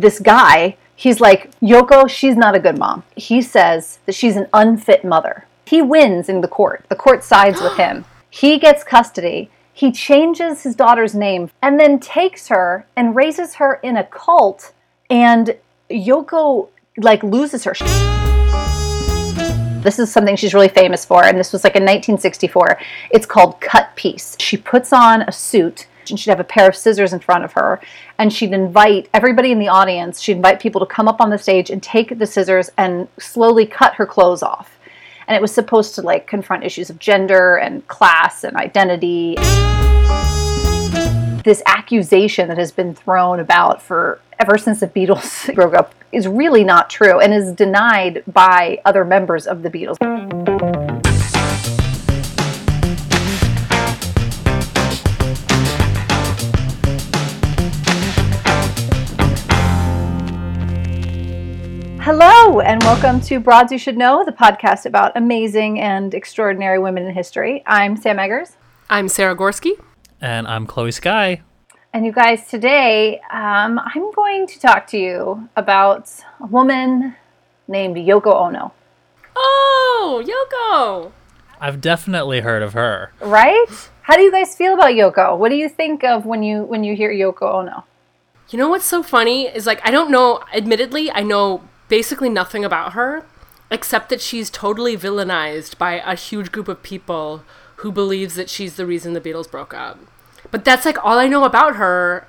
this guy, he's like, Yoko, she's not a good mom. He says that she's an unfit mother. He wins in the court. The court sides with him. He gets custody. He changes his daughter's name and then takes her and raises her in a cult. And Yoko like loses her. This is something she's really famous for, and this was like in 1964. It's called cut piece. She puts on a suit and she'd have a pair of scissors in front of her. And she'd invite everybody in the audience she'd invite people to come up on the stage and take the scissors and slowly cut her clothes off. And it was supposed to like confront issues of gender and class and identity. This accusation that has been thrown about for ever since the Beatles broke up is really not true and is denied by other members of the Beatles. And welcome to Broads You Should Know, the podcast about amazing and extraordinary women in history. I'm Sam Eggers. I'm Sarah Gorski. And I'm Chloe Sky. And you guys, today um, I'm going to talk to you about a woman named Yoko Ono. Oh, Yoko! I've definitely heard of her. Right? How do you guys feel about Yoko? What do you think of when you when you hear Yoko Ono? You know what's so funny is like I don't know. Admittedly, I know basically nothing about her, except that she's totally villainized by a huge group of people who believes that she's the reason the Beatles broke up. But that's like all I know about her,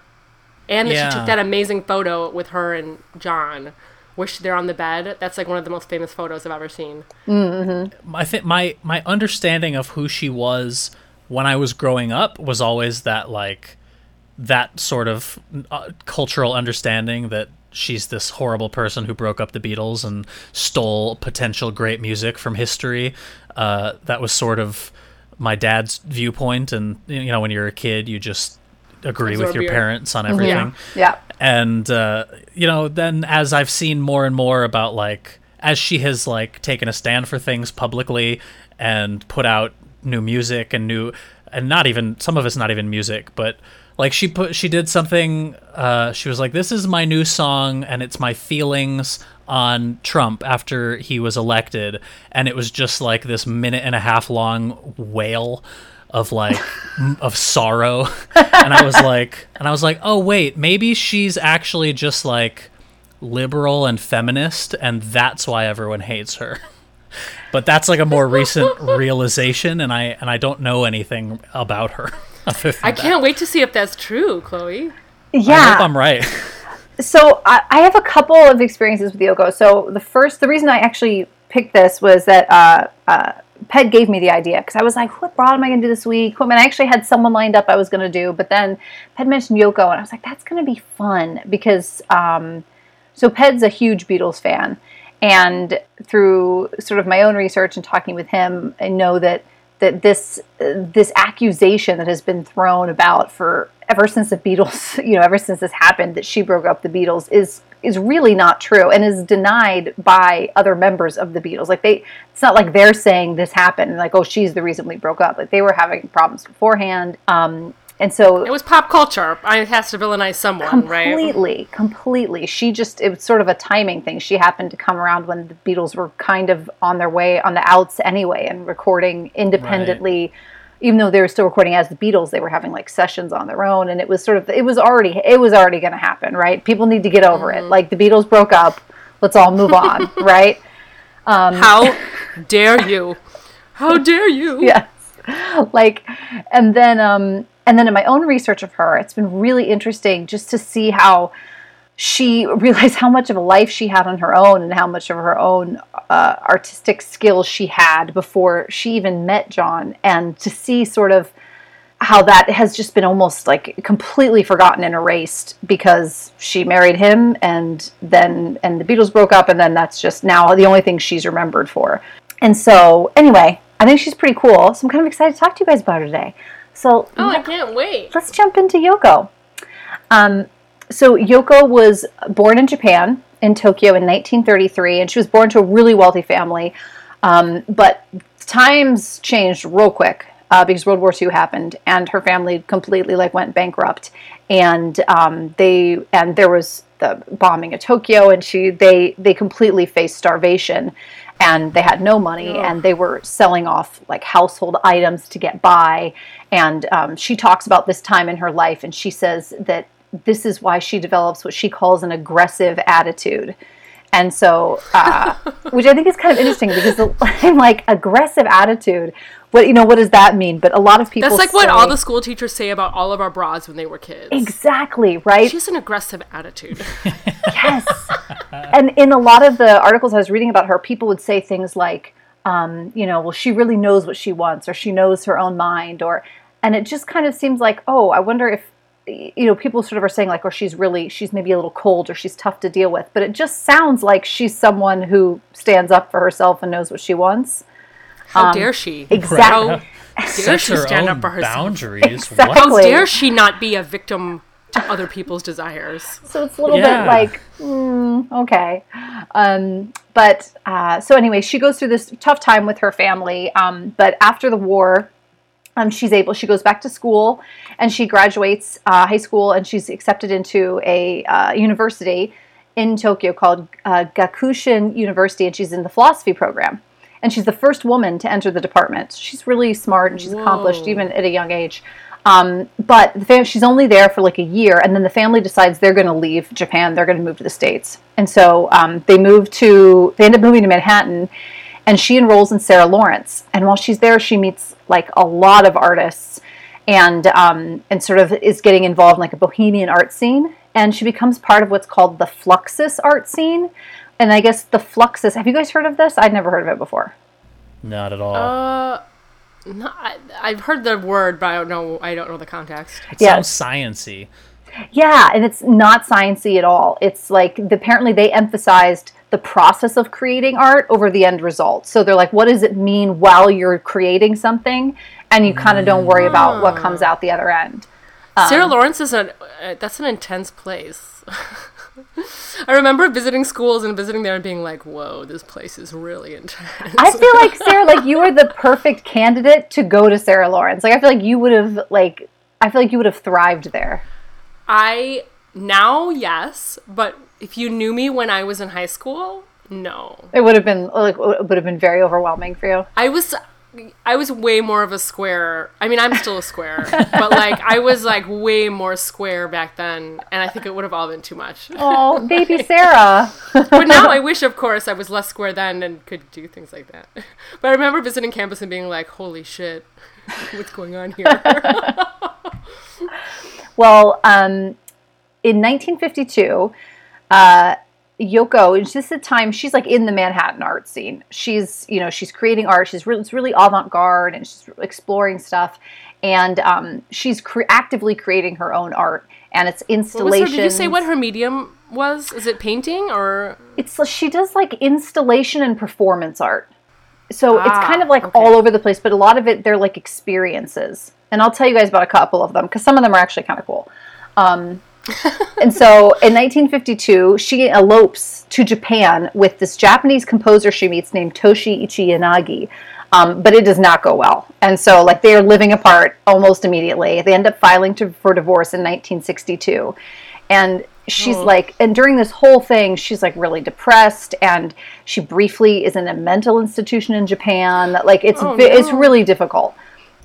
and that Yeah. she took that amazing photo with her and John, where she, they're on the bed. That's like one of the most famous photos I've ever seen. I think my my understanding of who she was when I was growing up was always that like that sort of uh, cultural understanding that she's this horrible person who broke up the Beatles and stole potential great music from history. Uh, that was sort of my dad's viewpoint, and you know, when you're a kid, you just agree with your your- parents on everything. Yeah. and uh, you know then as i've seen more and more about like as she has like taken a stand for things publicly and put out new music and new and not even some of it's not even music but like she put she did something uh, she was like this is my new song and it's my feelings on trump after he was elected. And it was just like this minute and a half long wail of like of sorrow. And i was like and i was like oh wait maybe she's actually just like liberal and feminist and that's why everyone hates her. But that's like a more recent realization and i and i don't know anything about her I can't wait to see if that's true, Chloe. i Yeah. hope i'm right so I, I have a couple of experiences with Yoko. So the first, the reason I actually picked this was that uh, uh, Ped gave me the idea because I was like, what broad am I going to do this week? I mean, I actually had someone lined up I was going to do, but then Ped mentioned Yoko, and I was like, that's going to be fun because um, so Ped's a huge Beatles fan, and through sort of my own research and talking with him, I know that that this this accusation that has been thrown about for ever since the Beatles, you know, ever since this happened that she broke up the Beatles is is really not true and is denied by other members of the Beatles. Like they it's not like they're saying this happened and like oh she's the reason we broke up. Like they were having problems beforehand. Um and so It was pop culture. I has to villainize someone, right? completely completely. She just it was sort of a timing thing. She happened to come around when the beatles were kind of on their way on the outs anyway and recording independently. Even though they were still recording as the beatles they were having like sessions on their own and it was sort of it was already it was already going to happen right? People need to get over it. Like the beatles broke up. Let's all move on right? Um, How dare you? How dare you? yes. Like and then um and then in my own research of her it's been really interesting just to see how she realized how much of a life she had on her own and how much of her own uh, artistic skills she had before she even met john and to see sort of how that has just been almost like completely forgotten and erased because she married him and then and the Beatles broke up and then that's just now the only thing she's remembered for. And so anyway, I think she's pretty cool. So I'm kind of excited to talk to you guys about her today. So Oh, I can't wait. let's jump into Yoko. Um, so Yoko was born in Japan in Tokyo in 1933, and she was born to a really wealthy family. Um, but times changed real quick uh, because World War II happened, and her family completely like went bankrupt. And um, they and there was the bombing of Tokyo, and she they they completely faced starvation, and they had no money, and they were selling off like household items to get by. And um, she talks about this time in her life, and she says that this is why she develops what she calls an aggressive attitude. And so, uh, which I think is kind of interesting because I'm like aggressive attitude. What you know? What does that mean? But a lot of people That's like what all the school teachers say about all of our bras when they were kids. exactly right. She has an aggressive attitude. Yes. and in a lot of the articles I was reading about her, people would say things like, um, you know, well, she really knows what she wants, or she knows her own mind, or, and it just kind of seems like, oh, I wonder if, you know, people sort of are saying like, or she's really, she's maybe a little cold, or she's tough to deal with, but it just sounds like she's someone who stands up for herself and knows what she wants. How dare she? exactly. How dare she her stand own up for herself? boundaries. Exactly. What? How dare she not be a victim to other people's desires? So it's a little Yeah. bit like, mm, okay. Um, but uh, so anyway, she goes through this tough time with her family. Um, but after the war, um, she's able, she goes back to school and she graduates uh, high school and she's accepted into a uh, university in Tokyo called uh, Gakushuin University and she's in the philosophy program. And she's the first woman to enter the department. She's really smart and she's accomplished even at a young age. Um, but the fam- she's only there for like a year, and then the family decides they're going to leave Japan. They're going to move to the states, and so um, they move to. They end up moving to Manhattan, and she enrolls in Sarah Lawrence. And while she's there, she meets like a lot of artists, and um, and sort of is getting involved in like a bohemian art scene. And she becomes part of what's called the Fluxus art scene. And I guess the Fluxus. Have you guys heard of this? I'd never heard of it before. Not at all. Uh, no, I, I've heard the word, but I don't know. I don't know the context. it yes. sounds sciency. Yeah, and it's not sciency at all. It's like apparently they emphasized the process of creating art over the end result. So they're like, what does it mean while you're creating something, and you kind of don't worry about what comes out the other end. Sarah Lawrence is a uh, that's an intense place. I remember visiting schools and visiting there and being like, "Whoa, this place is really intense." I feel like Sarah, like you were the perfect candidate to go to Sarah Lawrence. Like I feel like you would have like I feel like you would have thrived there. I now yes, but if you knew me when I was in high school, no. It would have been like it would have been very overwhelming for you. I was I was way more of a square. I mean, I'm still a square, but like I was like way more square back then, and I think it would have all been too much. Oh, baby Sarah. But now I wish, of course, I was less square then and could do things like that. But I remember visiting campus and being like, "Holy shit, what's going on here?" Well, um, in 1952, uh, Yoko, and this is the time she's like in the Manhattan art scene. She's, you know, she's creating art. She's really, it's really avant-garde, and she's exploring stuff. And um, she's cre- actively creating her own art, and it's What was her, installations. did you say what her medium was? Is it painting or? It's she does like installation and performance art. So it's Ah, kind of like okay. all over the place, but a lot of it they're like experiences. And I'll tell you guys about a couple of them because some of them are actually kind of cool. Um, and so in 1952, she elopes to Japan with this Japanese composer she meets named Toshi Ichiyanagi. Um, but it does not go well. And so, like, they are living apart almost immediately. They end up filing to, for divorce in 1962. And she's Oh. like, and during this whole thing, she's like really depressed. And she briefly is in a mental institution in Japan. Like, it's, Oh, vi- it's really difficult.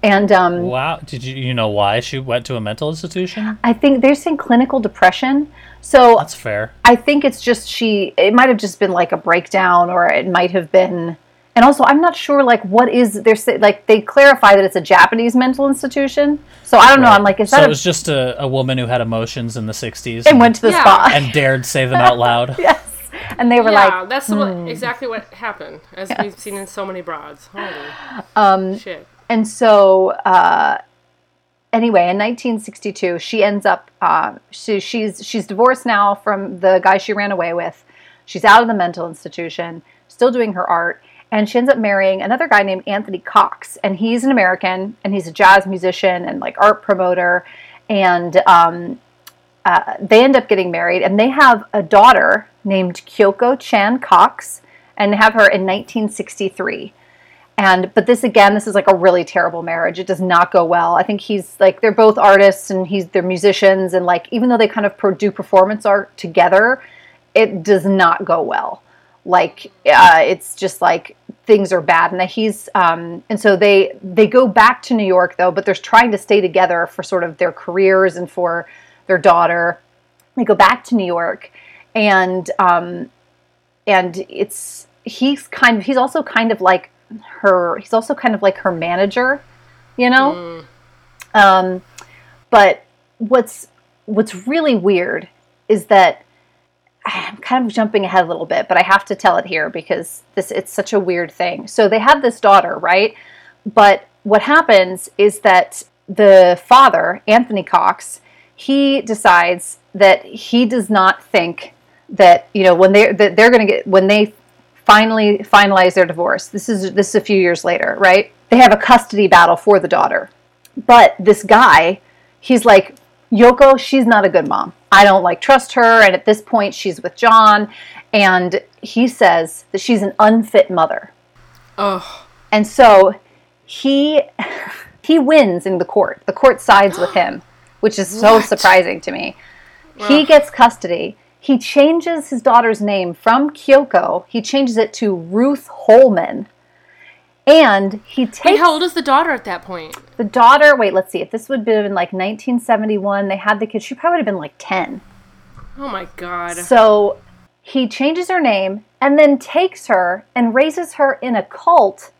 And um, Wow. Did you you know why she went to a mental institution? I think they're saying clinical depression. So That's fair. I think it's just she. It might have just been like a breakdown, or it might have been. And also, I'm not sure. Like, what is they're say, like they clarify that it's a Japanese mental institution. So I don't know. I'm like, is so that it a, was just a, a woman who had emotions in the 60s and went to the Yeah. spa? and dared say them out loud. yes, and they were yeah, like, that's what, exactly what happened, as we've seen in so many broads. Holy um, shit! And so uh, anyway, in 1962, she ends up. Uh, she, she's she's divorced now from the guy she ran away with. She's out of the mental institution, still doing her art, and she ends up marrying another guy named Anthony Cox, and he's an American, and he's a jazz musician and like art promoter, and um, uh, they end up getting married, and they have a daughter named Kyoko Chan Cox, and have her in 1963 and but this again this is like a really terrible marriage. It does not go well. I think he's like they're both artists and he's they're musicians. And like even though they kind of do performance art together it does not go well. Like uh, it's just like things are bad. And that he's um, and so they they go back to new york though but they're trying to stay together for sort of their careers and for their daughter. They go back to new york and um, and it's he's kind of he's also kind of like her he's also kind of like her manager you know um, but what's what's really weird is that I'm kind of jumping ahead a little bit, but I have to tell it here because this it's such a weird thing. So they have this daughter, right? But what happens is that the father, Anthony Cox, he decides that he does not think that you know when they that they're going to get when they finally finalize their divorce. This is this is a few years later, right? They have a custody battle for the daughter. But this guy, he's like, Yoko, she's not a good mom. I don't like trust her. And at this point, she's with John. And he says that she's an unfit mother. Oh, And so he he wins in the court. The court sides with him, which is so What? surprising to me. He gets custody. He changes his daughter's name from Kyoko. He changes it to Ruth Holman. And he wait, takes how old is the daughter at that point? the daughter. Wait, let's see. If this would have been like 1971, they had the kid. She probably would have been like 10. Oh my god. So he changes her name and then takes her and raises her in a cult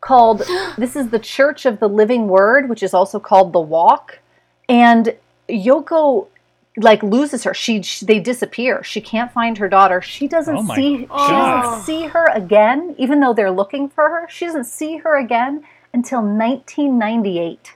called this is the Church of the Living Word, which is also called the Walk. And Yoko like loses her. She, she they disappear. She can't find her daughter. She doesn't Oh my see she doesn't see her again even though they're looking for her. She doesn't see her again until 1998.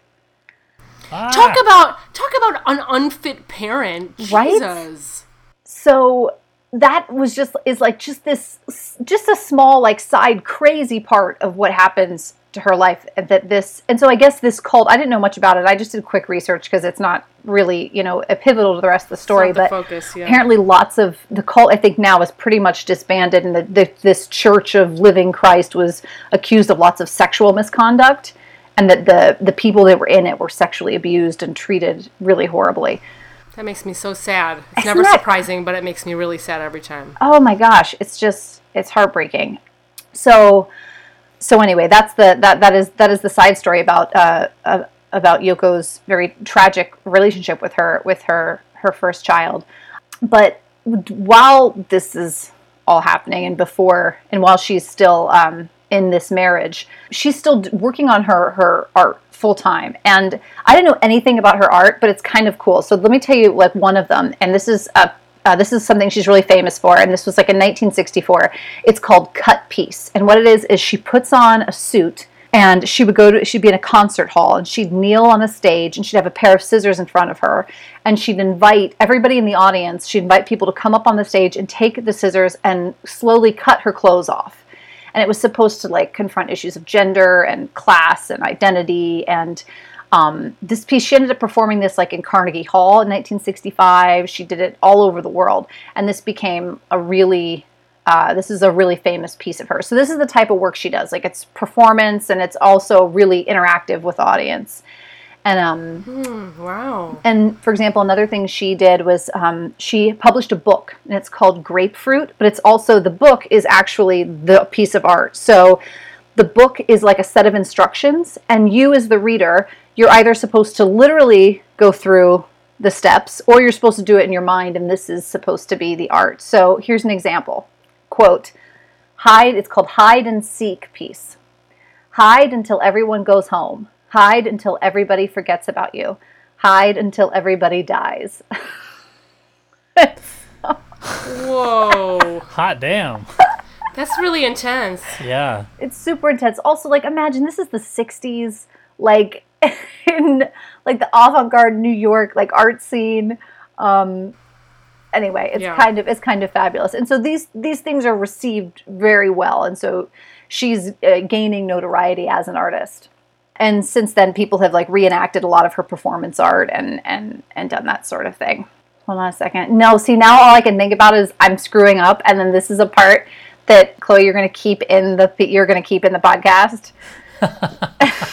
Ah, Talk about talk about an unfit parent. Right? Jesus. so that was just is like just this just a small like side crazy part of what happens to her life and that this and so i guess this cult i didn't know much about it i just did quick research because it's not really you know a pivotal to the rest of the story the but focus, yeah. apparently lots of the cult i think now is pretty much disbanded and the, the, this church of living christ was accused of lots of sexual misconduct and that the the people that were in it were sexually abused and treated really horribly That makes me so sad. It's Isn't never that- surprising, but it makes me really sad every time. oh my gosh it's just it's heartbreaking so so anyway that's the that that is that is the side story about uh, uh about yoko's very tragic relationship with her with her her first child. But while this is all happening and before and while she's still um, in this marriage she's still working on her her art full time and i didn't know anything about her art but it's kind of cool. So let me tell you like one of them. And this is a uh, this is something she's really famous for, and this was like in 1964. It's called cut piece, and what it is is she puts on a suit, and she would go to she'd be in a concert hall, and she'd kneel on a stage, and she'd have a pair of scissors in front of her, and she'd invite everybody in the audience. She'd invite people to come up on the stage and take the scissors and slowly cut her clothes off and it was supposed to like confront issues of gender and class and identity and um, this piece she ended up performing this like in carnegie hall in 1965 she did it all over the world and this became a really uh, this is a really famous piece of hers so this is the type of work she does like it's performance and it's also really interactive with audience and um, Hmm, wow. and for example, another thing she did was um, she published a book, and it's called Grapefruit. But it's also the book is actually the piece of art. So the book is like a set of instructions, and you, as the reader, you're either supposed to literally go through the steps, or you're supposed to do it in your mind, and this is supposed to be the art. So here's an example: quote, "Hide." It's called Hide and Seek piece. Hide until everyone goes home. Hide until everybody forgets about you. Hide until everybody dies. Whoa. hot damn. That's really intense. Yeah. it's super intense. Also, like imagine this is the '60s, like in like the avant-garde New York like art scene. Um, anyway, it's Yeah. kind of it's kind of fabulous, and so these these things are received very well, and so she's uh, gaining notoriety as an artist. And since then, people have like reenacted a lot of her performance art and and and done that sort of thing. Hold on a second. No, see now all I can think about is I'm screwing up, and then this is a part that Chloe you're going to keep in the you're going to keep in the podcast.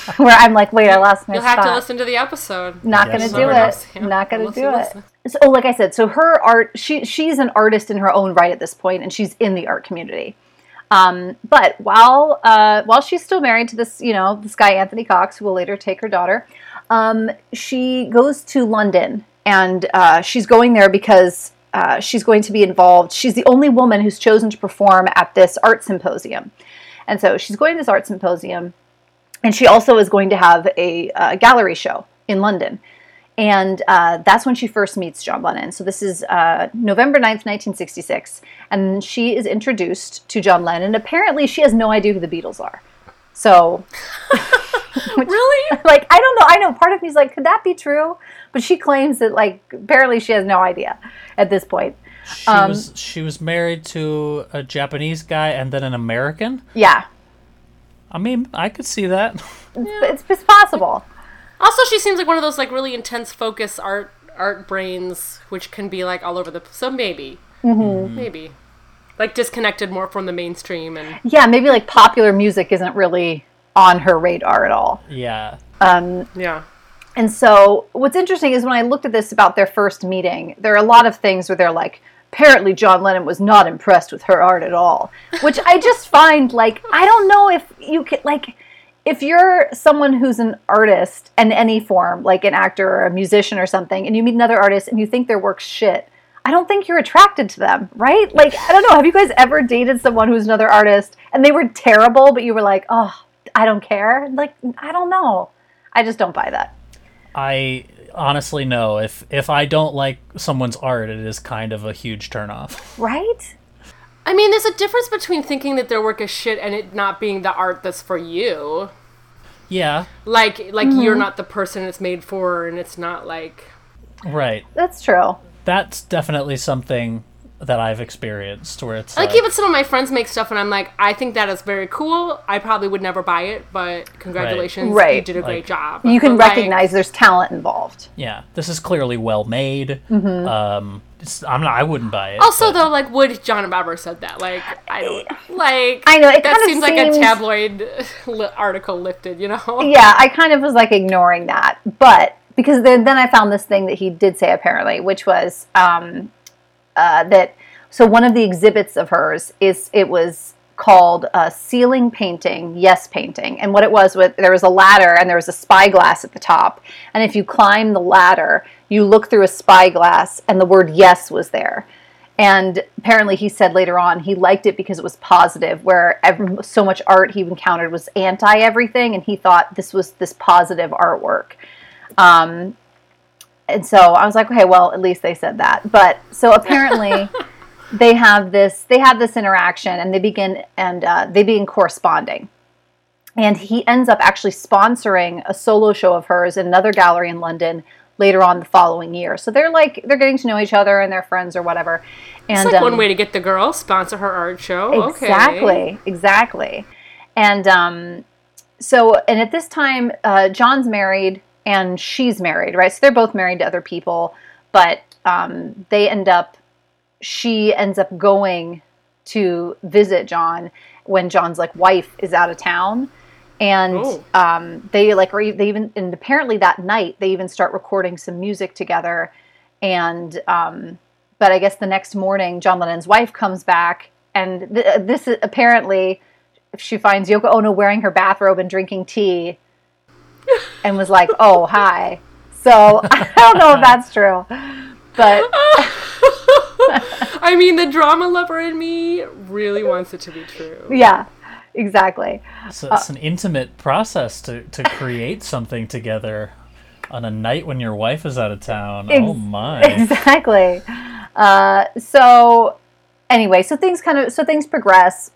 Where I'm like, wait, I lost my You'll spot. have to listen to the episode. Not Yes. gonna do Someone it. else, yeah. Not gonna Listen, do it. listen. So, oh, like I said, so her art, she she's an artist in her own right at this point, and she's in the art community. Um, but while uh, while she's still married to this, you know, this guy Anthony Cox, who will later take her daughter, um, she goes to London, and uh, she's going there because uh, she's going to be involved. She's the only woman who's chosen to perform at this art symposium, and so she's going to this art symposium, and she also is going to have a, uh gallery show in London. And uh, that's when she first meets John Lennon. So this is uh, November 9th, 1966. And she is introduced to John Lennon. Apparently, she has no idea who the Beatles are. So, Really? like, I don't know. I know part of me's like, could that be true? But she claims that, like, apparently she has no idea at this point. She Um, was she was married to a Japanese guy and then an American. Yeah, I mean, I could see that. it's, it's possible. Also, she seems like one of those like really intense focus art art brains, which can be like all over the. So maybe, Mm-hmm. maybe, like disconnected more from the mainstream and Yeah, maybe, like, popular music isn't really on her radar at all. yeah. yeah. And so, what's interesting is when I looked at this about their first meeting, there are a lot of things where they're like, apparently John Lennon was not impressed with her art at all, which I just find like, I don't know if you could, like, if you're someone who's an artist in any form, like an actor or a musician or something, and you meet another artist and you think their work's shit, I don't think you're attracted to them, right? Like, I don't know. Have you guys ever dated someone who's another artist and they were terrible, but you were like, oh, I don't care? Like, I don't know. I just don't buy that. I honestly no. if if I don't like someone's art, it is kind of a huge turnoff. Right? I mean, there's a difference between thinking that their work is shit and it not being the art that's for you. yeah, Like, like Mm-hmm. you're not the person it's made for, and it's not like. right. That's true. That's definitely something that I've experienced where it's Like like, even some of my friends make stuff, and I'm like, I think that is very cool. I probably would never buy it, but congratulations, you did a great job. You can But, like, recognize there's talent involved. yeah, this is clearly well made. Mm-hmm. Um, I'm not. I wouldn't buy it. Also, but- though, like, would John Barber said that? Like, I don't like. I know, it that kind of seems like a tabloid li- article lifted. You know? Yeah, I kind of was like ignoring that, but because then, then I found this thing that he did say apparently, which was um, uh, that so one of the exhibits of hers is it was called uh, ceiling painting, yes painting, and what it was with there was a ladder and there was a spyglass at the top, and if you climb the ladder, you look through a spyglass and the word yes was there. And apparently, he said later on he liked it because it was positive, where ev so much art he encountered was anti everything, and he thought this was this positive artwork. Um, and so I was like, okay, well, at least they said that. But so apparently, they have this they have this interaction, and they begin and uh, they begin corresponding. And he ends up actually sponsoring a solo show of hers in another gallery in London later on the following year. So they're like they're getting to know each other and they're friends or whatever. And It's like one um, way to get the girl sponsor her art show. Okay. Exactly, exactly. And um, so, and at this time, uh, John's married and she's married, right? So they're both married to other people, but um, they end up, she ends up going to visit John when John's like wife is out of town. And Oh. um, they like, or they even, and apparently that night they even start recording some music together. And, um, but I guess the next morning, John Lennon's wife comes back, and th- this is apparently she finds Yoko Ono wearing her bathrobe and drinking tea, and was like, "Oh, hi." So I don't know if that's true, but I mean, the drama lover in me really wants it to be true. yeah, exactly. It's, it's an intimate process to, to create something together on a night when your wife is out of town. Ex- oh my! exactly. Uh, so anyway, so things kind of so things progress.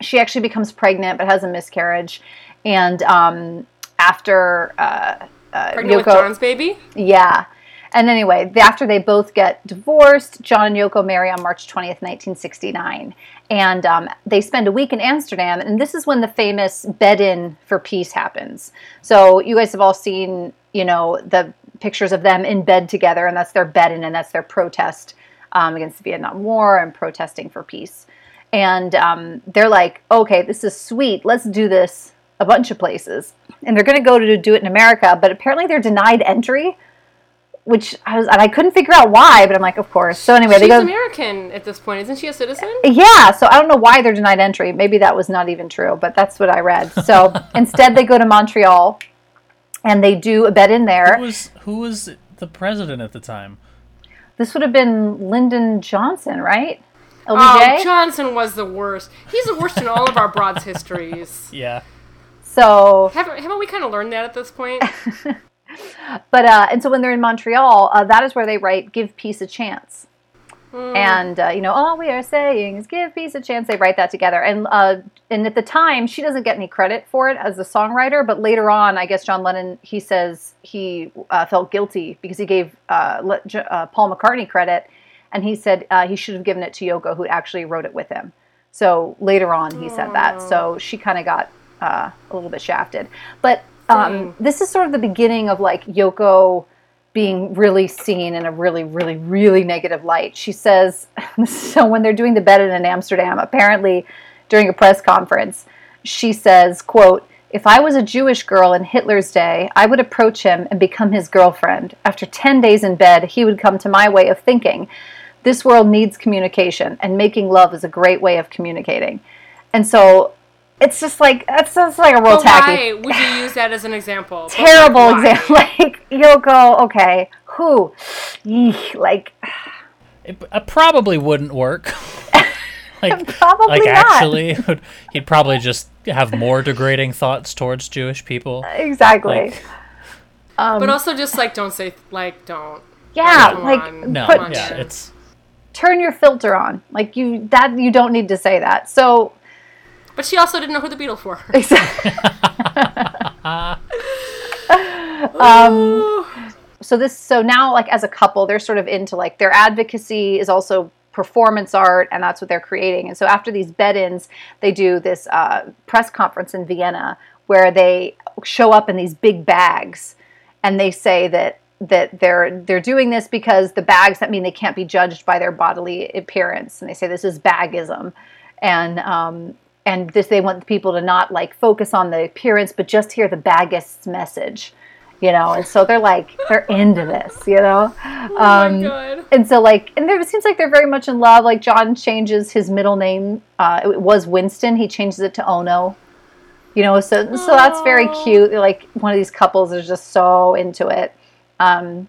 She actually becomes pregnant, but has a miscarriage, and um, after uh, uh, Pregnant with Yoko- John's baby? Yeah. And anyway, after they both get divorced, John and Yoko marry on March 20th, 1969. And um, they spend a week in Amsterdam, and this is when the famous bed in for peace happens. So you guys have all seen, you know, the pictures of them in bed together, and that's their bed in, and that's their protest um, against the Vietnam War and protesting for peace. and um, they're like, okay, this is sweet. Let's do this a bunch of places, and they're going to go to do it in America, but apparently they're denied entry. Which I was, and I couldn't figure out why, but I'm like, of course. So anyway, She's they go. She's American at this point, isn't she a citizen? Yeah, so I don't know why they're denied entry. Maybe that was not even true, but that's what I read. So instead, they go to Montreal, and they do a bet in there. Who was who was the president at the time? This would have been Lyndon Johnson, right? Oh, Johnson was the worst. He's the worst in all of our broads' histories. Yeah. So, Haven't, haven't we kind of learned that at this point? but uh, and so when they're in Montreal, uh, that is where they write "Give Peace a Chance." And uh, you know, all we are saying is give peace a chance. They write that together, and uh, and at the time, she doesn't get any credit for it as a songwriter. But later on, I guess John Lennon he says he uh, felt guilty because he gave uh, Le- J- uh, Paul McCartney credit, and he said uh, he should have given it to Yoko, who actually wrote it with him. So later on, he said that. So she kind of got uh, a little bit shafted. But um, this is sort of the beginning of like Yoko being really seen in a really, really, really negative light. She says, so when they're doing the bed in Amsterdam, apparently during a press conference, she says, quote, if I was a Jewish girl in Hitler's day, I would approach him and become his girlfriend. After 10 days in bed, he would come to my way of thinking. This world needs communication, and making love is a great way of communicating. And so it's just like, that's just like a real But tacky why would you use that as an example? Terrible why? example. Like you'll go, okay, who? Yeesh, like It uh, probably wouldn't work. like, Probably like not. actually, he'd probably just have more degrading thoughts towards Jewish people. exactly. Like, But also just like don't say like don't. yeah, Come like on. no, put, on, yeah, it's turn your filter on. Like you that you don't need to say that. So But she also didn't know who the Beatles were. Exactly. so this so now like as a couple they're sort of into like their advocacy is also performance art and that's what they're creating and so after these bed-ins they do this uh, press conference in vienna where they show up in these big bags and they say that that they're they're doing this because the bags that mean they can't be judged by their bodily appearance and they say this is bagism and um, and this they want people to not like focus on the appearance but just hear the bagist's message you know? And so they're like they're into this you know? Oh um, and so like and there, it seems like they're very much in love. Like john changes his middle name uh, it was winston. He changes it to ono you know? So so that's very cute. They're like one of these couples is just so into it. Um,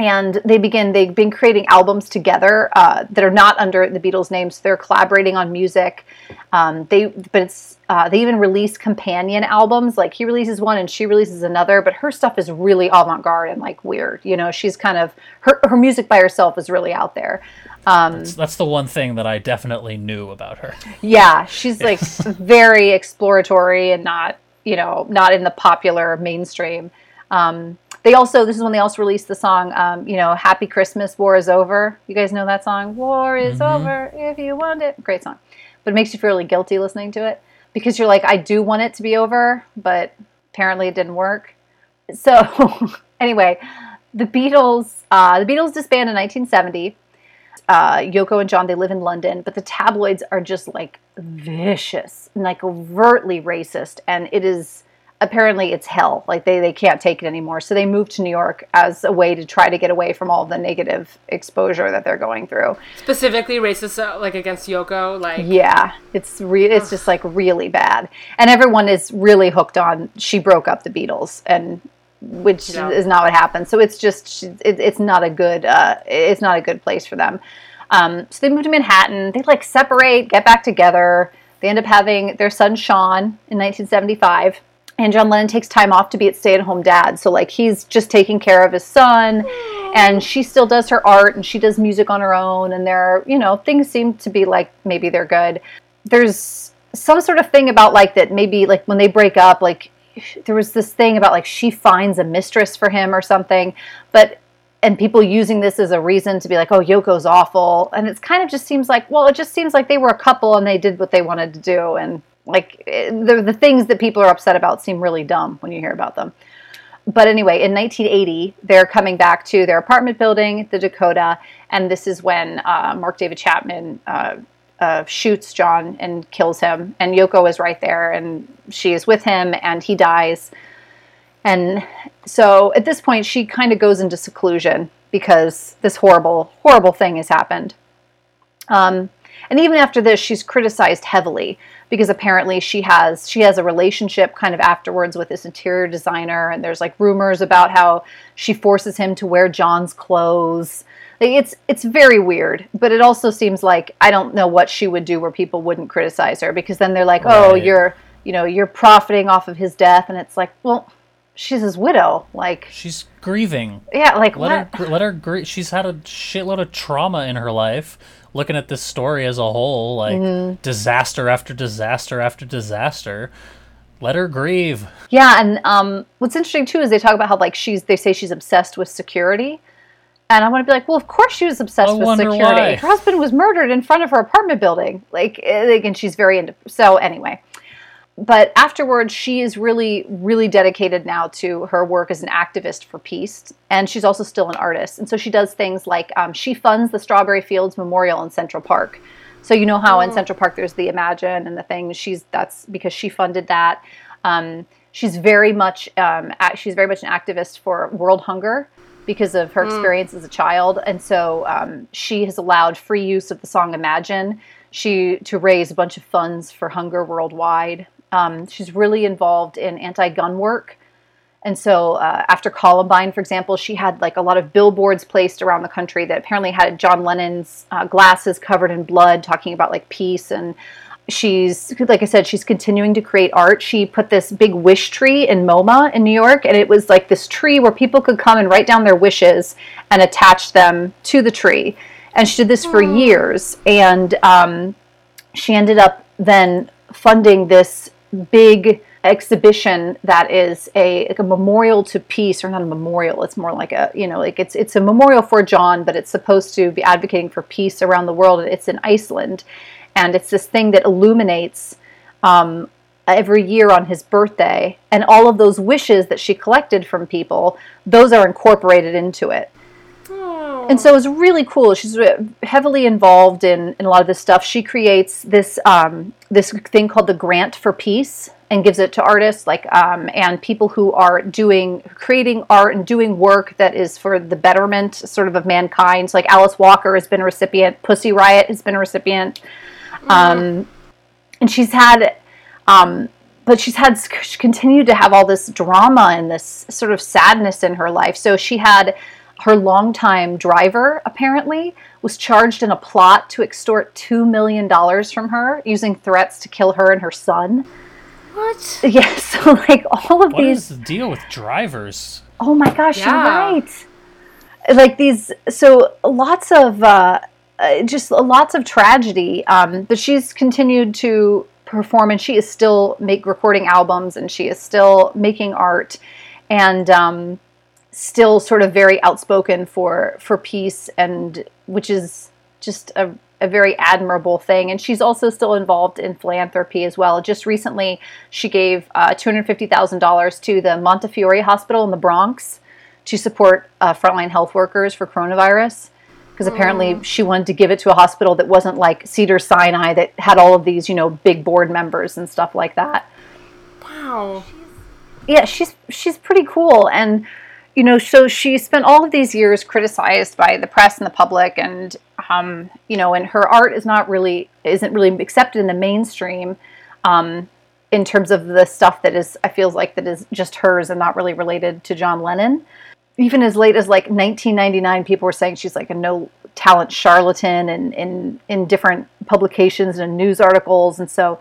and they begin they've been creating albums together uh, that are not under the beatles names. They're collaborating on music. Um, they but it's uh, they even release companion albums. Like he releases one and she releases another but her stuff is really avant-garde and like weird you know? She's kind of her, her music by herself is really out there. Um, that's, that's the one thing that I definitely knew about her. yeah she's like very exploratory and not you know not in the popular mainstream um, they also this is when they also released the song um, you know happy christmas war is over. You guys know that song? War is over if you want it. Great song. But it makes you feel really guilty listening to it because you're like i do want it to be over but apparently it didn't work. So anyway the beatles uh, the beatles disbanded in 1970 uh, Yoko and John, they live in London, but the tabloids are just like vicious and like overtly racist. And it is apparently it's hell. Like they, they can't take it anymore. So they moved to New York as a way to try to get away from all the negative exposure that they're going through. Specifically racist uh, like against Yoko. Like Yeah, it's re- it's just like really bad. And everyone is really hooked on she broke up the Beatles and which Yeah. is not what happened. So it's just it, it's not a good uh, it's not a good place for them. Um, so they move to Manhattan. They like separate, get back together. They end up having their son Sean in 1975. And John Lennon takes time off to be a stay-at-home dad. So like he's just taking care of his son, and she still does her art and she does music on her own. And they're you know things seem to be like maybe they're good. There's some sort of thing about like that maybe like when they break up like there was this thing about like she finds a mistress for him or something but and people using this as a reason to be like oh yoko's awful and it's kind of just seems like well it just seems like they were a couple and they did what they wanted to do and like the, the things that people are upset about seem really dumb when you hear about them but anyway, in 1980, they're coming back to their apartment building, the Dakota, and this is when uh, Mark David Chapman uh, uh, shoots John and kills him. And Yoko is right there, and she is with him, and he dies. And so at this point, she kind of goes into seclusion because this horrible, horrible thing has happened. Um, and even after this, she's criticized heavily because apparently she has she has a relationship kind of afterwards with this interior designer, and there's like rumors about how she forces him to wear John's clothes. Like, it's it's very weird, but it also seems like I don't know what she would do where people wouldn't criticize her because then they're like, oh, you're you know you're profiting off of his death, and it's like, well, she's his widow. Like, She's grieving. yeah, like Let what? her let her gr- she's had a shitload of trauma in her life. Looking at this story as a whole, like Mm-hmm. disaster after disaster after disaster. Let her grieve. Yeah, and um, what's interesting too is they talk about how like she's they say she's obsessed with security, and I want to be like, well, of course she was obsessed I with security. why. Her husband was murdered in front of her apartment building, like, eh, like, and she's very into. So anyway, but afterwards, she is really, really dedicated now to her work as an activist for peace, and she's also still an artist. And so she does things like um, she funds the Strawberry Fields Memorial in Central Park. So you know how in Central Park there's the Imagine and the thing. She's that's because she funded that. Um, she's very much um, she's very much an activist for world hunger because of her experience as a child, and so um, she has allowed free use of the song Imagine. She to raise a bunch of funds for hunger worldwide. Um, she's really involved in anti-gun work. And so uh, after Columbine, for example, she had like a lot of billboards placed around the country that apparently had John Lennon's uh, glasses covered in blood, talking about like peace. And she's, like I said, she's continuing to create art. She put this big wish tree in MoMA in New York, and it was like this tree where people could come and write down their wishes and attach them to the tree. And she did this for years. And um, she ended up then funding this big exhibition that is a like a memorial to peace or not a memorial it's more like a you know like it's it's a memorial for John but it's supposed to be advocating for peace around the world. It's in Iceland and it's this thing that illuminates um, every year on his birthday and all of those wishes that she collected from people those are incorporated into it and so it's really cool. She's heavily involved in, in a lot of this stuff. She creates this um, this thing called the Grant for Peace and gives it to artists like um, and people who are doing creating art and doing work that is for the betterment sort of of mankind. So like Alice Walker has been a recipient. Pussy Riot has been a recipient. Um, and she's had um, but she's had she continued to have all this drama and this sort of sadness in her life. So she had her longtime driver apparently was charged in a plot to extort two million dollars from her using threats to kill her and her son. What? Yeah, so like all of What these is the deal with drivers? Oh my gosh, Yeah. you're right. Like these, so lots of uh, uh, just lots of tragedy. Um, but she's continued to perform, and she is still make recording albums, and she is still making art, and um, still sort of very outspoken for for peace, and which is just a a very admirable thing. And she's also still involved in philanthropy as well. Just recently, she gave uh, $250,000 to the Montefiore Hospital in the Bronx to support uh, frontline health workers for coronavirus. Because apparently she wanted to give it to a hospital that wasn't like Cedar Sinai that had all of these, you know, big board members and stuff like that Wow. yeah, she's she's pretty cool, and you know, so she spent all of these years criticized by the press and the public, and um, you know, and her art is not really isn't really accepted in the mainstream. Um, in terms of the stuff that is, I feels like that is just hers and not really related to John Lennon. Even as late as like 1999, people were saying she's like a no talent charlatan, and in in different publications and news articles, and so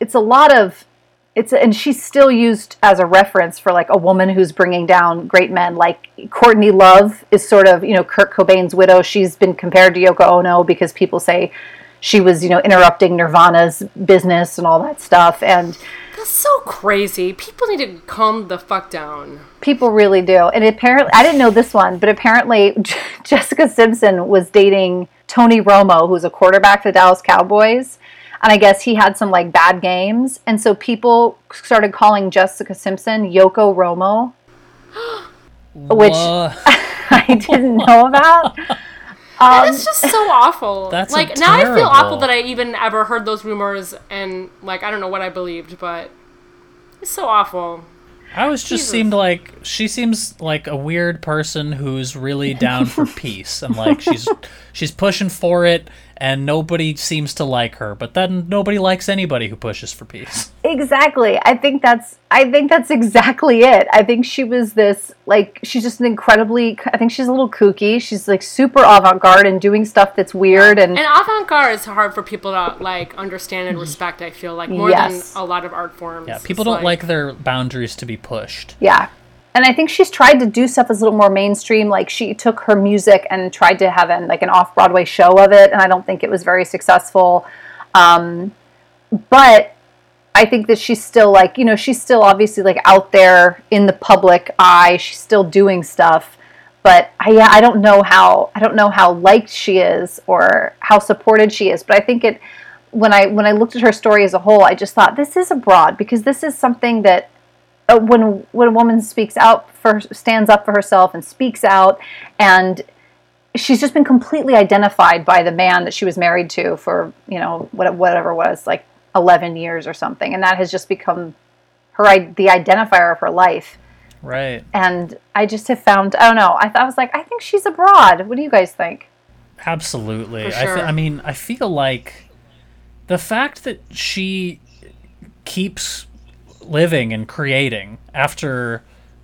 it's a lot of it's and she's still used as a reference for like a woman who's bringing down great men. Like courtney love is sort of you know kurt cobain's widow. She's been compared to yoko ono because people say she was you know interrupting nirvana's business and all that stuff. And That's so crazy. People need to calm the fuck down. people really do. And apparently i didn't know this one but apparently jessica simpson was dating tony romo who's a quarterback for the dallas cowboys and i guess he had some like bad games and so people started calling jessica simpson yoko romo Which- I didn't know about. Um, it's just so awful. That's like now I feel awful that I even ever heard those rumors and like I don't know what I believed, but it's so awful. I was just Jesus. seemed like she seems like a weird person who's really down for peace and like she's she's pushing for it and nobody seems to like her, but then nobody likes anybody who pushes for peace. Exactly. I think that's I think that's exactly it. I think she was this like she's just an incredibly I think she's a little kooky. She's like super avant-garde and doing stuff that's weird and, And avant-garde is hard for people to like understand and respect. I feel like more Yes. than a lot of art forms. Yeah, people It's don't like their boundaries to be pushed. yeah. And I think she's tried to do stuff that's a little more mainstream. Like she took her music and tried to have an like an off-Broadway show of it, and I don't think it was very successful. Um, but I think that she's still like, you know, she's still obviously like out there in the public eye. She's still doing stuff. But I, yeah, I don't know how I don't know how liked she is or how supported she is. But I think it when I when I looked at her story as a whole, I just thought this is abroad because this is something that uh, when when a woman speaks out for stands up for herself and speaks out and she's just been completely identified by the man that she was married to for you know what- whatever it was like 11 years or something and that has just become her the identifier of her life Right. and i just have found i don't know i, thought I was like i think she's abroad what do you guys think Absolutely. For I, sure. fe- I mean, I feel like the fact that she keeps living and creating after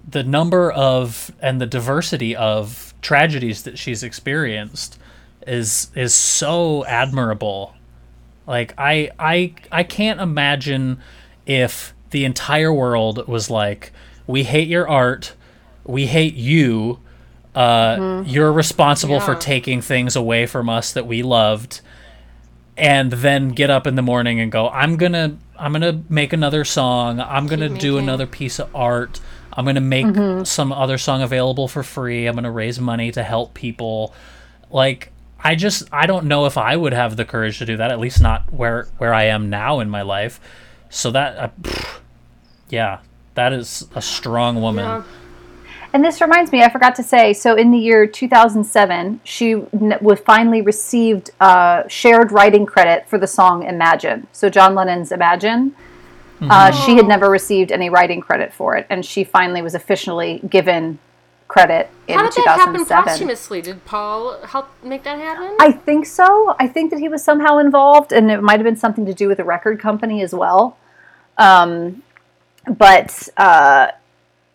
the number of and the diversity of tragedies that she's experienced is is so admirable. Like I I I can't imagine if the entire world was like we hate your art, we hate you, uh, you're responsible for taking things away from us that we loved. And then get up in the morning and go i'm gonna i'm gonna make another song. I'm gonna Keep do making. another piece of art. I'm gonna make some other song available for free. I'm gonna raise money to help people. Like i just i don't know if i would have the courage to do that at least not where where i am now in my life. So that uh, pff, yeah that is a strong woman. Yeah. And this reminds me, I forgot to say. So in the year 2007, she was finally received uh, shared writing credit for the song "Imagine." So John Lennon's "Imagine." Uh, she had never received any writing credit for it, and she finally was officially given credit in How did that happen posthumously? Did Paul help make that happen? I think so. I think that he was somehow involved, and it might have been something to do with a record company as well. Um, but uh,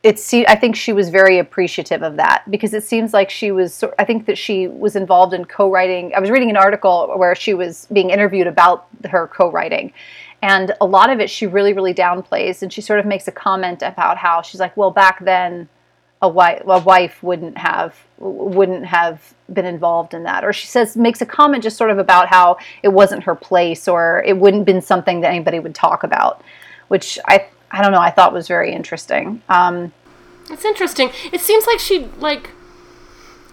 it se- I think she was very appreciative of that because it seems like she was. I think that she was involved in co-writing. I was reading an article where she was being interviewed about her co-writing, and a lot of it she really, really downplays, and she sort of makes a comment about how she's like, well, back then a wife a wife wouldn't have wouldn't have been involved in that or she says makes a comment just sort of about how it wasn't her place or it wouldn't been something that anybody would talk about which i i don't know i thought was very interesting um It's interesting. It seems like she like.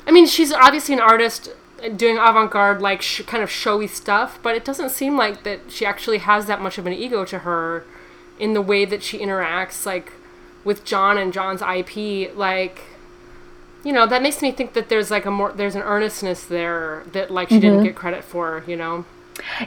I mean, she's obviously an artist doing avant-garde, like sh- kind of showy stuff, but it doesn't seem like that she actually has that much of an ego to her in the way that she interacts, like with John and John's IP. Like, you know, that makes me think that there's like a more there's an earnestness there that like she didn't get credit for. You know.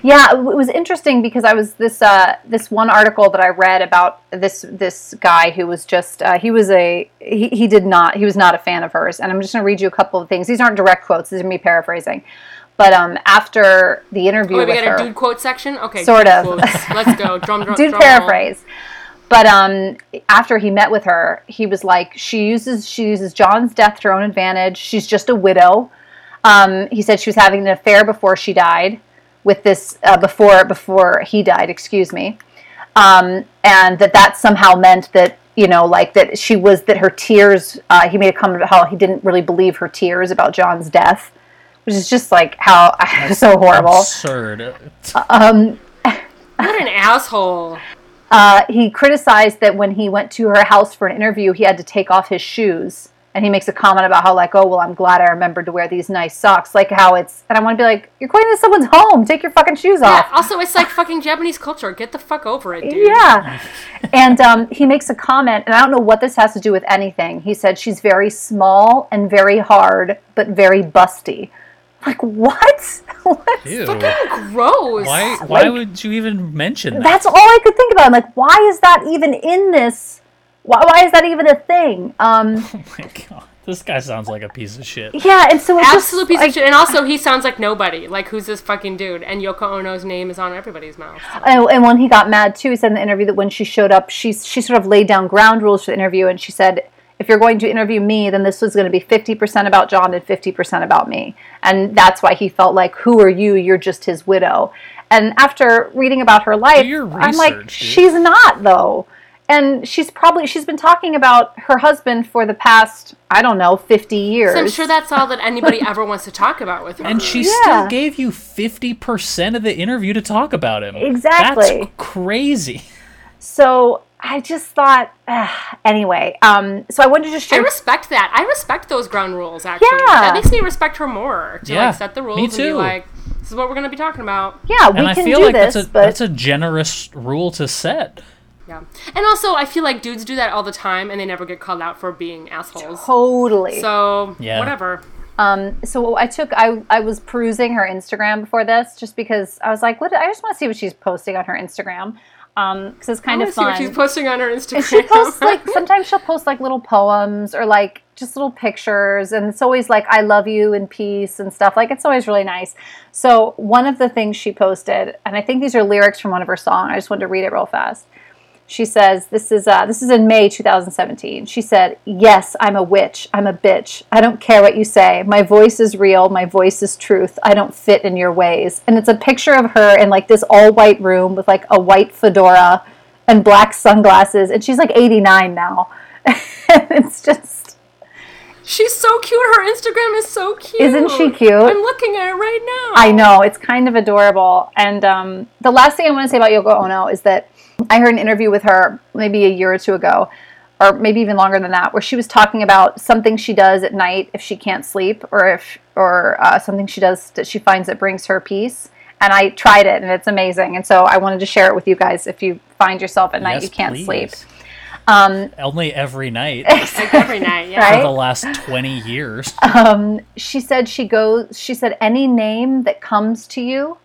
Yeah, it was interesting because I was this uh, this one article that I read about this this guy who was just uh, he was a he, he did not he was not a fan of hers, and I'm just going to read you a couple of things. These aren't direct quotes; these are me paraphrasing. But um, after the interview Oh, we got her, a dude quote section. Okay, Sort of. quotes. Let's go. Drum, drum, dude drum roll. paraphrase. But um, after he met with her, he was like, she uses she uses John's death to her own advantage. She's just a widow. Um, he said she was having an affair before she died with this uh, before before he died. Excuse me, um, and that that somehow meant that you know like that she was that her tears. Uh, he made a comment about how he didn't really believe her tears about John's death, which is just like how so horrible. absurd Um, What an asshole. uh, he criticized that when he went to her house for an interview, he had to take off his shoes. And he makes a comment about how, like, oh, well, I'm glad I remembered to wear these nice socks. Like, how it's, and I want to be like, you're going to someone's home. Take your fucking shoes Yeah, off. also, it's like fucking Japanese culture. Get the fuck over it, dude. Yeah. and um, he makes a comment, and I don't know what this has to do with anything. He said she's very small and very hard, but very busty. Like what? what? Ew. Gross. Why? Why Like- would you even mention that? That's all I could think about. I'm like, why is that even in this? Why, why is that even a thing? Um, Oh my god, this guy sounds like a piece of shit. yeah, and so it's Absolute just, piece like, of shit. And also, he sounds like nobody. Like, who's this fucking dude? And Yoko Ono's name is on everybody's mouth. And, and when he got mad too, he said in the interview that when she showed up, she she sort of laid down ground rules for the interview, and she said, if you're going to interview me, then this was going to be 50% about John and 50% about me, and that's why he felt like, who are you? You're just his widow. And after reading about her life, your I'm like, dude. she's not though. And she's probably she's been talking about her husband for the past I don't know 50 years. So I'm sure that's all that anybody ever wants to talk about with her. And she Yeah. still gave you fifty percent of the interview to talk about him. Exactly. That's crazy. So I just thought, ah, anyway. Um, so I wanted to just I respect that. I respect those ground rules. Actually, Yeah. that makes me respect her more. To Yeah, like set the me rules and be too. like, "This is what we're going to be talking about." yeah, we And I can feel do like this, that's a but that's a generous rule to set. Yeah. And also, I feel like dudes do that all the time, and they never get called out for being assholes. totally. So Yeah. whatever. Um, so I took I I was perusing her Instagram before this just because I was like, what? I just want to see what she's posting on her Instagram. Um, because it's kind I of wanna see what fun. she's posting on her Instagram. And she posts like sometimes she'll post like little poems or like just little pictures and it's always like I love you and peace and stuff. Like it's always really nice. So one of the things she posted, and I think these are lyrics from one of her songs. I just wanted to read it real fast. She says, "This is uh, this is in May 2017." She said, "Yes, I'm a witch. I'm a bitch. I don't care what you say. My voice is real. My voice is truth. I don't fit in your ways." And it's a picture of her in like this all white room with like a white fedora and black sunglasses, and she's like 89 now. it's just She's so cute. Her Instagram is so cute. Isn't she cute? I'm looking at it right now. I know it's kind of adorable. And um, the last thing I want to say about Yoko Ono is that I heard an interview with her maybe a year or two ago, or maybe even longer than that, where she was talking about something she does at night if she can't sleep, or if or uh, something she does that she finds that brings her peace. And I tried it, and it's amazing. And so I wanted to share it with you guys. If you find yourself at night Yes, you can't please. sleep, um, Only every night Like every night. Yeah. Right? for the last twenty years. um, she said she goes. She said any name that comes to you,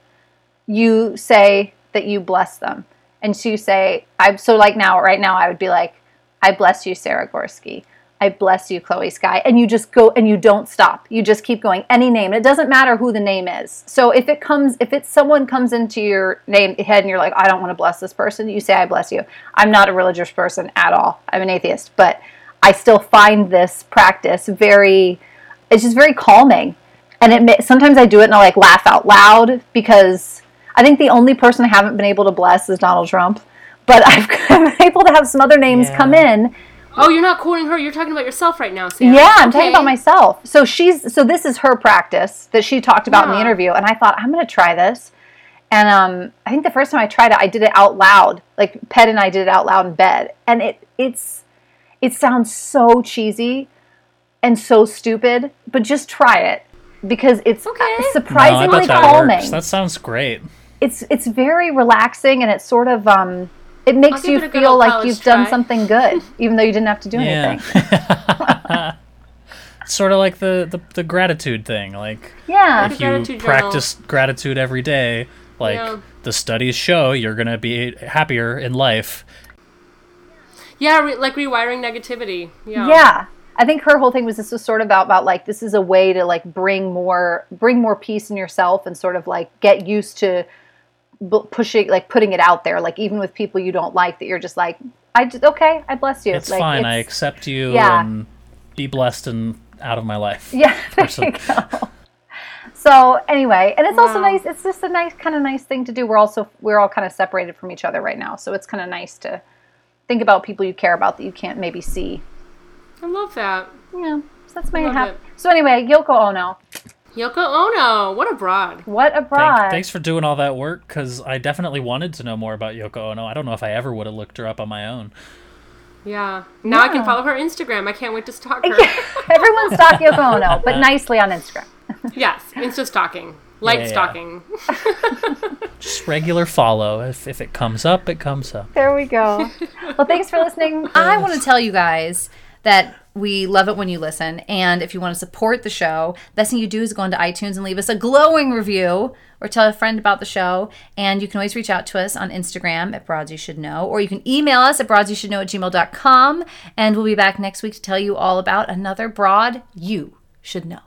you say that you bless them, and you say, I'm So like now, right now, I would be like, "I bless you, Sarah Gorski." I bless you, Chloe Sky. And you just go and you don't stop. You just keep going. Any name. It doesn't matter who the name is. So if it comes, if it's someone comes into your name head and you're like, I don't want to bless this person, you say, I bless you. I'm not a religious person at all. I'm an atheist. But I still find this practice very, it's just very calming. And it sometimes I do it and I like laugh out loud because I think the only person I haven't been able to bless is Donald Trump. But I've been able to have some other names Yeah. come in Oh, you're not quoting her. You're talking about yourself right now, Sam. yeah, I'm talking about myself. So she's so this is her practice that she talked about in the interview, and I thought I'm going to try this. And um, I think the first time I tried it, I did it out loud. Like Pet and I did it out loud in bed, and it it's it sounds so cheesy and so stupid, but just try it because it's Okay. No, I surprisingly bet that calming. works. That sounds great. It's it's very relaxing, and it's sort of um, it makes you it feel like you've done something good, even though you didn't have to do anything. Yeah. sort of like the, the the gratitude thing. Like Yeah. if you gratitude journal. practice gratitude every day, like Yeah. the studies show, you're gonna be happier in life. Yeah, re- like rewiring negativity. Yeah. yeah i think her whole thing was this was sort of about, about like this is a way to like bring more bring more peace in yourself and sort of like get used to bu- pushing like putting it out there like even with people you don't like that you're just like i just okay i bless you It's like, fine. I accept you yeah. and be blessed and out of my life. yeah there you go so anyway and it's also nice it's just a nice kind of nice thing to do we're also we're all kind of separated from each other right now so it's kind of nice to think about people you care about that you can't maybe see I love that. yeah so that's my hap- so anyway yoko ono Yoko Ono. What a broad. what a Thank- broad thanks for doing all that work because I definitely wanted to know more about Yoko Ono. I don't know if I ever would have looked her up on my own. Yeah. Now I can follow her Instagram. I can't wait to stalk her. Everyone stalk Yoko Ono, but nicely on Instagram. yes. Insta stalking. Light Yeah, yeah. stalking. Just regular follow. If, if it comes up, it comes up. There we go. Well, thanks for listening. I want to tell you guys that we love it when you listen. And if you want to support the show, the best thing you do is go into iTunes and leave us a glowing review or tell a friend about the show. And you can always reach out to us on Instagram at Broads You Should Know, or you can email us at broadsyoushouldknow at gmail.com. And we'll be back next week to tell you all about another broad you should know.